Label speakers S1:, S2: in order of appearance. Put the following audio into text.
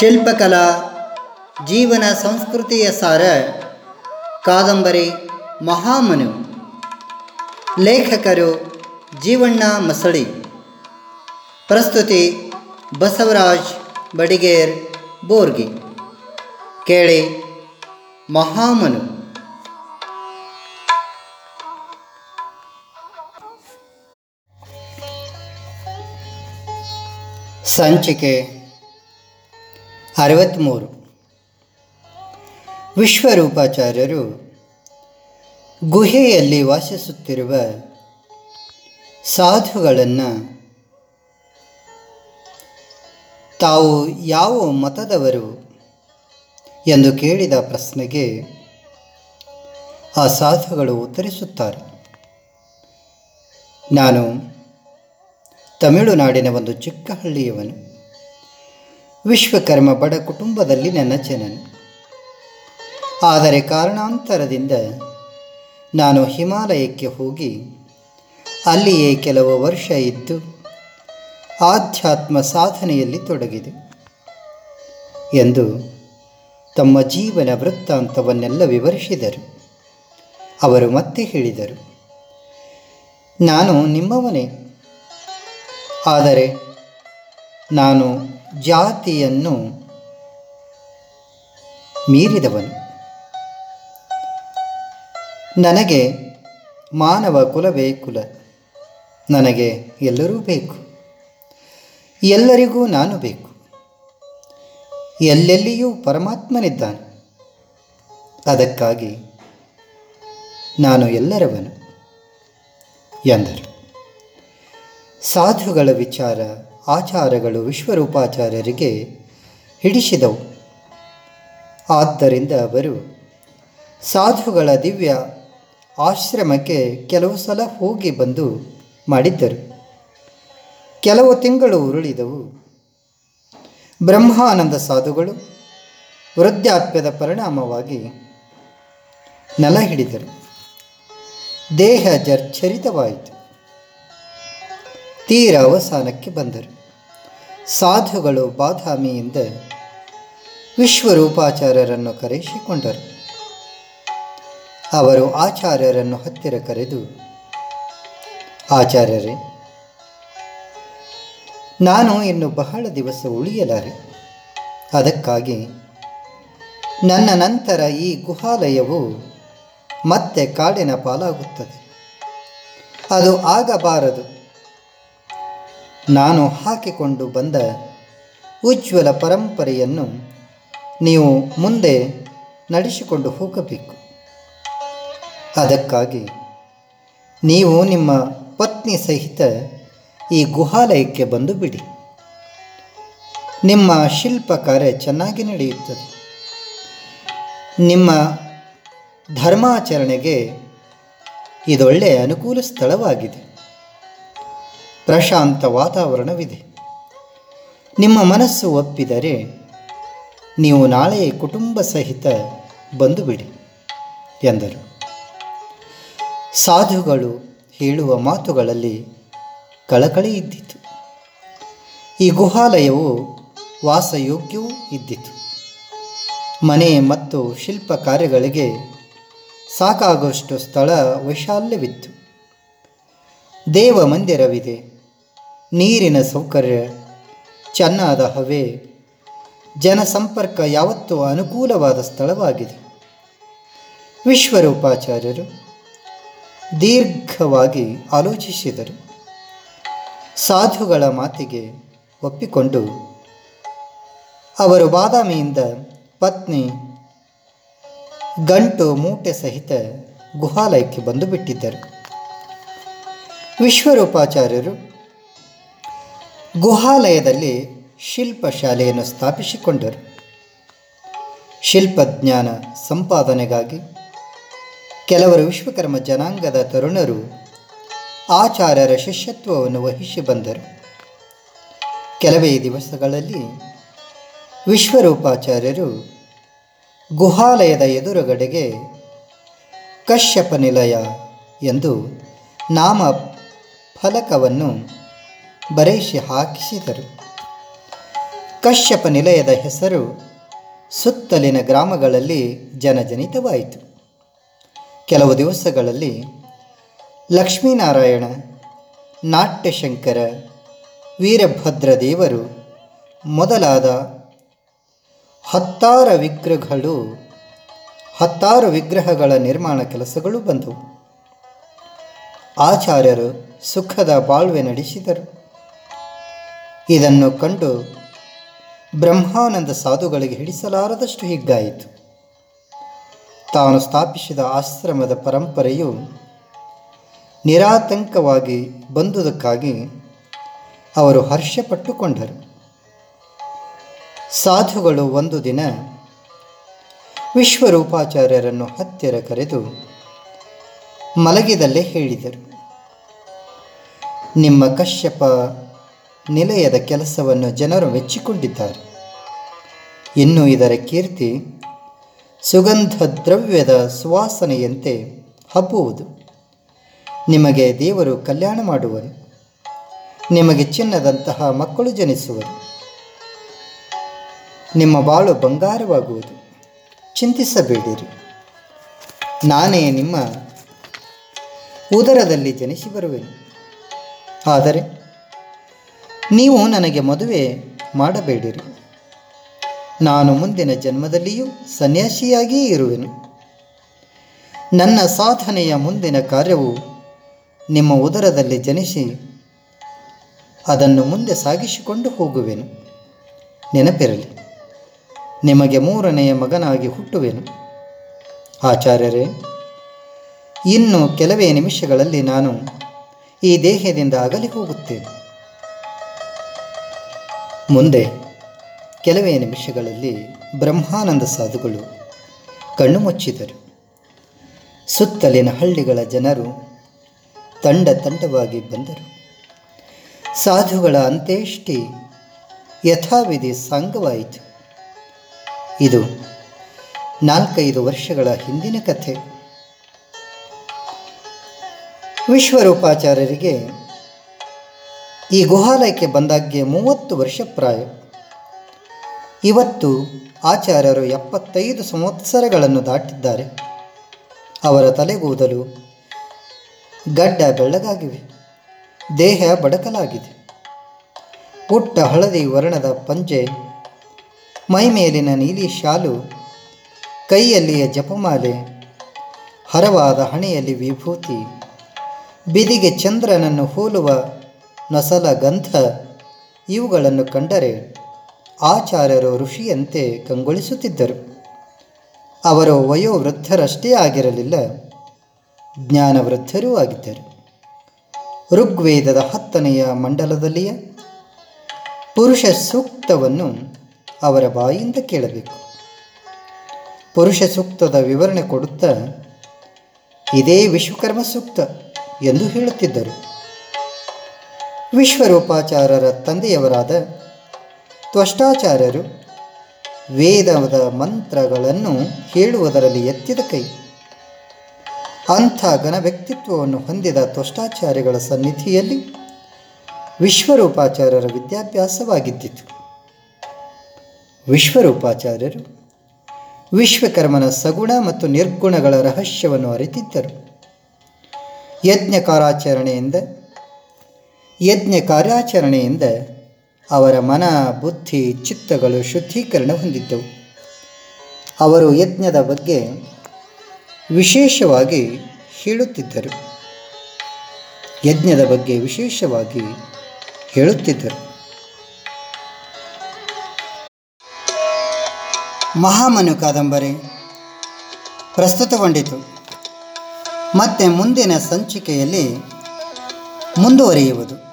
S1: ಶಿಲ್ಪಕಲಾ, ಜೀವನ ಸಂಸ್ಕೃತಿಯ ಸಾರ, ಕಾದಂಬರಿ, ಮಹಾಮನು, ಲೇಖಕರು, ಜೀವಣ್ಣ ಮಸಳಿ, ಪ್ರಸ್ತುತಿ ಬಸವರಾಜ್ ಬಡಿಗೇರ್, ಬೋರ್ಗಿ, ಕೇಳಿ ಮಹಾಮನು. ಸಂಚಿಕೆ ಅರವತ್ತ್ಮೂರು ವಿಶ್ವರೂಪಾಚಾರ್ಯರು ಗುಹೆಯಲ್ಲಿ ವಾಸಿಸುತ್ತಿರುವ ಸಾಧುಗಳನ್ನು ತಾವು ಯಾವ ಮತದವರು ಎಂದು ಕೇಳಿದ ಪ್ರಶ್ನೆಗೆ ಆ ಸಾಧುಗಳು ಉತ್ತರಿಸುತ್ತಾರೆ. ನಾನು ತಮಿಳುನಾಡಿನ ಒಂದು ಚಿಕ್ಕ ಹಳ್ಳಿಯವನು. ವಿಶ್ವಕರ್ಮ ಬಡ ಕುಟುಂಬದಲ್ಲಿ ನನ್ನ ಜನನ ಆದರೆ ಕಾರಣಾಂತರದಿಂದ ನಾನು ಹಿಮಾಲಯಕ್ಕೆ ಹೋಗಿ ಅಲ್ಲಿಯೇ ಕೆಲವು ವರ್ಷ ಇದ್ದು ಆಧ್ಯಾತ್ಮ ಸಾಧನೆಯಲ್ಲಿ ತೊಡಗಿದೆ ಎಂದು ತಮ್ಮ ಜೀವನ ವೃತ್ತಾಂತವನ್ನೆಲ್ಲ ವಿವರಿಸಿದರು. ಅವರು ಮತ್ತೆ ಹೇಳಿದರು, ನಾನು ನಿಮ್ಮವನೇ. ಆದರೆ ನಾನು ಜಾತಿಯನ್ನು ಮೀರಿದವನು. ನನಗೆ ಮಾನವ ಕುಲವೇ ಕುಲ. ನನಗೆ ಎಲ್ಲರೂ ಬೇಕು. ಎಲ್ಲರಿಗೂ ನಾನು ಬೇಕು. ಎಲ್ಲೆಲ್ಲಿಯೂ ಪರಮಾತ್ಮನಿದ್ದಾನೆ. ಅದಕ್ಕಾಗಿ ನಾನು ಎಲ್ಲರವನು ಎಂದರು. ಸಾಧುಗಳ ವಿಚಾರ ಆಚಾರಗಳು ವಿಶ್ವರೂಪಾಚಾರ್ಯರಿಗೆ ಹಿಡಿಸಿದವು. ಆದ್ದರಿಂದ ಅವರು ಸಾಧುಗಳ ದಿವ್ಯ ಆಶ್ರಮಕ್ಕೆ ಕೆಲವು ಸಲ ಹೋಗಿ ಬಂದು ಮಾಡಿದ್ದರು. ಕೆಲವು ತಿಂಗಳು ಉರುಳಿದವು. ಬ್ರಹ್ಮಾನಂದ ಸಾಧುಗಳು ವೃದ್ಧಾಪ್ಯದ ಪರಿಣಾಮವಾಗಿ ನೆಲ ಹಿಡಿದರು ದೇಹ ಜರ್ಚರಿತವಾಯಿತು ತೀರ ಅವಸಾನಕ್ಕೆ ಬಂದರು. ಸಾಧುಗಳು ಬಾದಾಮಿಯಿಂದ ವಿಶ್ವರೂಪಾಚಾರ್ಯರನ್ನು ಕರೆಸಿಕೊಂಡರು ಅವರು ಆಚಾರ್ಯರನ್ನು ಹತ್ತಿರ ಕರೆದು, ಆಚಾರ್ಯರೇ, ನಾನು ಇನ್ನು ಬಹಳ ದಿವಸ ಉಳಿಯಲಾರೆ. ಅದಕ್ಕಾಗಿ ನನ್ನ ನಂತರ ಈ ಗುಹಾಲಯವು ಮತ್ತೆ ಕಾಡಿನ ಪಾಲಾಗುತ್ತದೆ. ಅದು ಆಗಬಾರದು. ನಾನು ಹಾಕಿಕೊಂಡು ಬಂದ ಉಜ್ವಲ ಪರಂಪರೆಯನ್ನು ನೀವು ಮುಂದೆ ನಡೆಸಿಕೊಂಡು ಹೋಗಬೇಕು. ಅದಕ್ಕಾಗಿ ನೀವು ನಿಮ್ಮ ಪತ್ನಿ ಸಹಿತ ಈ ಗುಹಾಲಯಕ್ಕೆ ಬಂದು ಬಿಡಿ. ನಿಮ್ಮ ಶಿಲ್ಪ ಕಾರ್ಯ ಚೆನ್ನಾಗಿ ನಡೆಯುತ್ತದೆ. ನಿಮ್ಮ ಧರ್ಮಾಚರಣೆಗೆ ಇದೊಳ್ಳೆಯ ಅನುಕೂಲ ಸ್ಥಳವಾಗಿದೆ. ಪ್ರಶಾಂತ ವಾತಾವರಣವಿದೆ. ನಿಮ್ಮ ಮನಸ್ಸು ಒಪ್ಪಿದರೆ ನೀವು ನಾಳೆ ಕುಟುಂಬ ಸಹಿತ ಬಂದು ಬಿಡಿ ಎಂದರು. ಸಾಧುಗಳು ಹೇಳುವ ಮಾತುಗಳಲ್ಲಿ ಕಳಕಳಿ ಇದ್ದಿತು. ಈ ಗುಹಾಲಯವು ವಾಸಯೋಗ್ಯವೂ ಇದ್ದಿತು. ಮನೆ ಮತ್ತು ಶಿಲ್ಪ ಕಾರ್ಯಗಳಿಗೆ ಸಾಕಾಗುವಷ್ಟು ಸ್ಥಳ ವೈಶಾಲ್ಯವಿತ್ತು. ದೇವ ಮಂದಿರವಿದೆ. ನೀರಿನ ಸೌಕರ್ಯ, ಚೆನ್ನಾದ ಹವೆ, ಜನಸಂಪರ್ಕ ಯಾವತ್ತೂ ಅನುಕೂಲವಾದ ಸ್ಥಳವಾಗಿದೆ. ವಿಶ್ವರೂಪಾಚಾರ್ಯರು ದೀರ್ಘವಾಗಿ ಆಲೋಚಿಸಿದರು. ಸಾಧುಗಳ ಮಾತಿಗೆ ಒಪ್ಪಿಕೊಂಡು ಅವರು ಬಾದಾಮಿಯಿಂದ ಪತ್ನಿ ಗಂಟು ಮೂಟೆ ಸಹಿತ ಗುಹಾಲಯಕ್ಕೆ ಬಂದು ಬಿಟ್ಟಿದ್ದರು. ವಿಶ್ವರೂಪಾಚಾರ್ಯರು ಗುಹಾಲಯದಲ್ಲಿ ಶಿಲ್ಪಶಾಲೆಯನ್ನು ಸ್ಥಾಪಿಸಿಕೊಂಡರು. ಶಿಲ್ಪಜ್ಞಾನ ಸಂಪಾದನೆಗಾಗಿ ಕೆಲವರು ವಿಶ್ವಕರ್ಮ ಜನಾಂಗದ ತರುಣರು ಆಚಾರ್ಯರ ಶಿಷ್ಯತ್ವವನ್ನು ವಹಿಸಿ ಬಂದರು. ಕೆಲವೇ ದಿವಸಗಳಲ್ಲಿ ವಿಶ್ವರೂಪಾಚಾರ್ಯರು ಗುಹಾಲಯದ ಎದುರುಗಡೆಗೆ ಕಶ್ಯಪ ನಿಲಯ ಎಂದು ನಾಮ ಫಲಕವನ್ನು ಬರೆಸಿ ಹಾಕಿಸಿದರು. ಕಶ್ಯಪ ನಿಲಯದ ಹೆಸರು ಸುತ್ತಲಿನ ಗ್ರಾಮಗಳಲ್ಲಿ ಜನಜನಿತವಾಯಿತು. ಕೆಲವು ದಿವಸಗಳಲ್ಲಿ ಲಕ್ಷ್ಮೀನಾರಾಯಣ, ನಾಟ್ಯಶಂಕರ, ವೀರಭದ್ರ ದೇವರು ಮೊದಲಾದ ಹತ್ತಾರು ವಿಗ್ರಹಗಳು, ಹತ್ತಾರು ವಿಗ್ರಹಗಳ ನಿರ್ಮಾಣ ಕೆಲಸಗಳು ಬಂದವು. ಆಚಾರ್ಯರು ಸುಖದ ಬಾಳ್ವೆ ನಡೆಸಿದರು. ಇದನ್ನು ಕಂಡು ಬ್ರಹ್ಮಾನಂದ ಸಾಧುಗಳಿಗೆ ಹಿಡಿಸಲಾರದಷ್ಟು ಹಿಗ್ಗಾಯಿತು. ತಾನು ಸ್ಥಾಪಿಸಿದ ಆಶ್ರಮದ ಪರಂಪರೆಯು ನಿರಾತಂಕವಾಗಿ ಬಂದುದಕ್ಕಾಗಿ ಅವರು ಹರ್ಷಪಟ್ಟುಕೊಂಡರು. ಸಾಧುಗಳು ಒಂದು ದಿನ ವಿಶ್ವರೂಪಾಚಾರ್ಯರನ್ನು ಹತ್ತಿರ ಕರೆದು ಮಲಗಿದಲ್ಲೇ ಹೇಳಿದರು. ನಿಮ್ಮ ಕಶ್ಯಪ ನಿಲಯದ ಕೆಲಸವನ್ನು ಜನರು ಮೆಚ್ಚಿಕೊಂಡಿದ್ದಾರೆ. ಇನ್ನು ಇದರ ಕೀರ್ತಿ ಸುಗಂಧ ದ್ರವ್ಯದ ಸುವಾಸನೆಯಂತೆ ಹಬ್ಬುವುದು. ನಿಮಗೆ ದೇವರು ಕಲ್ಯಾಣ ಮಾಡುವನು ನಿಮಗೆ ಚಿನ್ನದಂತಹ ಮಕ್ಕಳು ಜನಿಸುವರು. ನಿಮ್ಮ ಬಾಳು ಬಂಗಾರವಾಗುವುದು. ಚಿಂತಿಸಬೇಡಿರಿ. ನಾನೇ ನಿಮ್ಮ ಉದರದಲ್ಲಿ ಜನಿಸಿ ಬರುವೆನು. ಆದರೆ ನೀವು ನನಗೆ ಮದುವೆ ಮಾಡಬೇಡಿರಿ. ನಾನು ಮುಂದಿನ ಜನ್ಮದಲ್ಲಿಯೂ ಸನ್ಯಾಸಿಯಾಗಿಯೇ ಇರುವೆನು. ನನ್ನ ಸಾಧನೆಯ ಮುಂದಿನ ಕಾರ್ಯವು ನಿಮ್ಮ ಉದರದಲ್ಲಿ ಜನಿಸಿ ಅದನ್ನು ಮುಂದೆ ಸಾಗಿಸಿಕೊಂಡು ಹೋಗುವೆನು. ನೆನಪಿರಲಿ, ನಿಮಗೆ ಮೂರನೆಯ ಮಗನಾಗಿ ಹುಟ್ಟುವೆನು. ಆಚಾರ್ಯರೇ ಇನ್ನು ಕೆಲವೇ ನಿಮಿಷಗಳಲ್ಲಿ ನಾನು ಈ ದೇಹದಿಂದ ಅಗಲಿ ಹೋಗುತ್ತೇನೆ. ಮುಂದೆ ಕೆಲವೇ ನಿಮಿಷಗಳಲ್ಲಿ ಬ್ರಹ್ಮಾನಂದ ಸಾಧುಗಳು ಕಣ್ಣು ಮುಚ್ಚಿದರು. ಸುತ್ತಲಿನ ಹಳ್ಳಿಗಳ ಜನರು ತಂಡ ತಂಡವಾಗಿ ಬಂದರು. ಸಾಧುಗಳ ಅಂತ್ಯೇಷ್ಟಿ ಯಥಾವಿಧಿ ಸಾಂಗವಾಯಿತು. ಇದು ನಾಲ್ಕೈದು ವರ್ಷಗಳ ಹಿಂದಿನ ಕಥೆ. ವಿಶ್ವರೂಪಾಚಾರ್ಯರಿಗೆ ಈ ಗುಹಾಲಯಕ್ಕೆ ಬಂದಾಗ್ಗೆ ಮೂವತ್ತು ವರ್ಷ ಪ್ರಾಯ. ಇವತ್ತು ಆಚಾರ್ಯರು ಎಪ್ಪತ್ತೈದು ಸಂವತ್ಸರಗಳನ್ನು ದಾಟಿದ್ದಾರೆ. ಅವರ ತಲೆಗೂದಲು ಗಡ್ಡ ಬೆಳ್ಳಗಾಗಿವೆ. ದೇಹ ಬಡಕಲಾಗಿದೆ. ಪುಟ್ಟ ಹಳದಿ ವರ್ಣದ ಪಂಜೆ ಮೈಮೇಲಿನ ನೀಲಿ ಶಾಲು, ಕೈಯಲ್ಲಿಯ ಜಪಮಾಲೆ, ಹರವಾದ ಹಣೆಯಲ್ಲಿ ವಿಭೂತಿ ಬಿದಿಗೆ ಚಂದ್ರನನ್ನು ಹೋಲುವ ನಸಲ ಗಂಧ ಇವುಗಳನ್ನು ಕಂಡರೆ ಆಚಾರ್ಯರು ಋಷಿಯಂತೆ ಕಂಗೊಳಿಸುತ್ತಿದ್ದರು. ಅವರ ವಯೋವೃದ್ಧರಷ್ಟೇ ಆಗಿರಲಿಲ್ಲ, ಜ್ಞಾನವೃದ್ಧರೂ ಆಗಿದ್ದರು. ಋಗ್ವೇದದ ಹತ್ತನೆಯ ಮಂಡಲದಲ್ಲಿಯ ಪುರುಷ ಸೂಕ್ತವನ್ನು ಅವರ ಬಾಯಿಂದ ಕೇಳಬೇಕು. ಪುರುಷ ಸೂಕ್ತದ ವಿವರಣೆ ಕೊಡುತ್ತಾ, ಇದೇ ವಿಶ್ವಕರ್ಮ ಸೂಕ್ತ. ಎಂದು ಹೇಳುತ್ತಿದ್ದರು. ವಿಶ್ವರೂಪಾಚಾರ್ಯರ ತಂದೆಯವರಾದ ತ್ವಷ್ಟಾಚಾರ್ಯರು ವೇದದ ಮಂತ್ರಗಳನ್ನು ಹೇಳುವುದರಲ್ಲಿ ಎತ್ತಿದ ಕೈ. ಅಂಥ ಘನ ವ್ಯಕ್ತಿತ್ವವನ್ನು ಹೊಂದಿದ ತ್ವಷ್ಟಾಚಾರ್ಯಗಳ ಸನ್ನಿಧಿಯಲ್ಲಿ ವಿಶ್ವರೂಪಾಚಾರ್ಯರ ವಿದ್ಯಾಭ್ಯಾಸವಾಗಿದ್ದಿತು. ವಿಶ್ವರೂಪಾಚಾರ್ಯರು ವಿಶ್ವಕರ್ಮನ ಸಗುಣ ಮತ್ತು ನಿರ್ಗುಣಗಳ ರಹಸ್ಯವನ್ನು ಅರಿತಿದ್ದರು. ಯಜ್ಞ ಕಾರ್ಯಾಚರಣೆಯಿಂದ ಯಜ್ಞ ಕಾರ್ಯಾಚರಣೆಯಿಂದ ಅವರ ಮನ, ಬುದ್ಧಿ, ಚಿತ್ತಗಳು ಶುದ್ಧೀಕರಣ ಹೊಂದಿದ್ದವು. ಅವರು ಯಜ್ಞದ ಬಗ್ಗೆ ವಿಶೇಷವಾಗಿ ಹೇಳುತ್ತಿದ್ದರು. ಯಜ್ಞದ ಬಗ್ಗೆ ವಿಶೇಷವಾಗಿ ಹೇಳುತ್ತಿದ್ದರು. ಮಹಾಮನು ಕಾದಂಬರಿ ಪ್ರಸ್ತುತಗೊಂಡಿತು. ಮತ್ತೆ ಮುಂದಿನ ಸಂಚಿಕೆಯಲ್ಲಿ ಮುಂದುವರಿಯುವುದು.